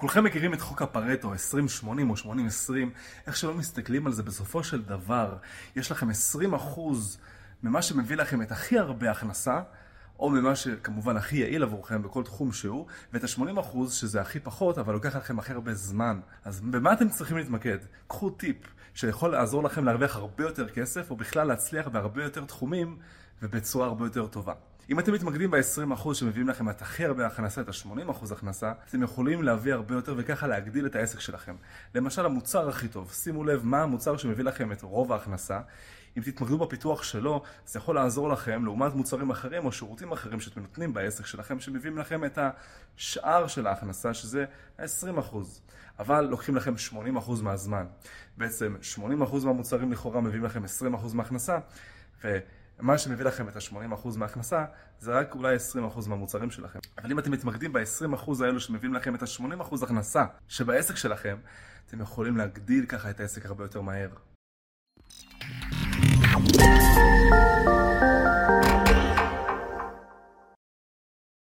כולכם מכירים את חוק הפרטו, 20-80 או 80-20, איך שלא מסתכלים על זה, בסופו של דבר, יש לכם 20% ממה שמביא לכם את הכי הרבה הכנסה, או ממה שכמובן הכי יעיל עבורכם בכל תחום שהוא, ואת ה-80% שזה הכי פחות, אבל לוקח לכם הכי הרבה זמן. אז במה אתם צריכים להתמקד? קחו טיפ שיכול לעזור לכם להרוויח הרבה יותר כסף, או בכלל להצליח בהרבה יותר תחומים ובצורה הרבה יותר טובה. אם אתם מתמקדים ב-20% שמביאים לכם את הכי הרבה הכנסה, את ה-80% הכנסה, אתם יכולים להביא הרבה יותר וככה להגדיל את העסק שלכם. למשל, המוצר הכי טוב, שימו לב מה המוצר שמביא לכם את רוב ההכנסה. אם תתמקדו בפיתוח שלו, זה יכול לעזור לכם לעומת מוצרים אחרים או שירותים אחרים שאתם נותנים בעסק שלכם, שמביאים לכם את השאר של ההכנסה, שזה ה-20%. אבל לוקחים לכם 80% מהזמן. בעצם 80% מהמוצרים לכאורה מביאים לכם 20% מההכנסה, ו... מה שמביא לכם את ה-80% מההכנסה, זה רק אולי 20% מהמוצרים שלכם. אבל אם אתם מתמקדים ב-20% האלו שמביאים לכם את ה-80% הכנסה שבעסק שלכם, אתם יכולים להגדיל ככה את העסק הרבה יותר מהר.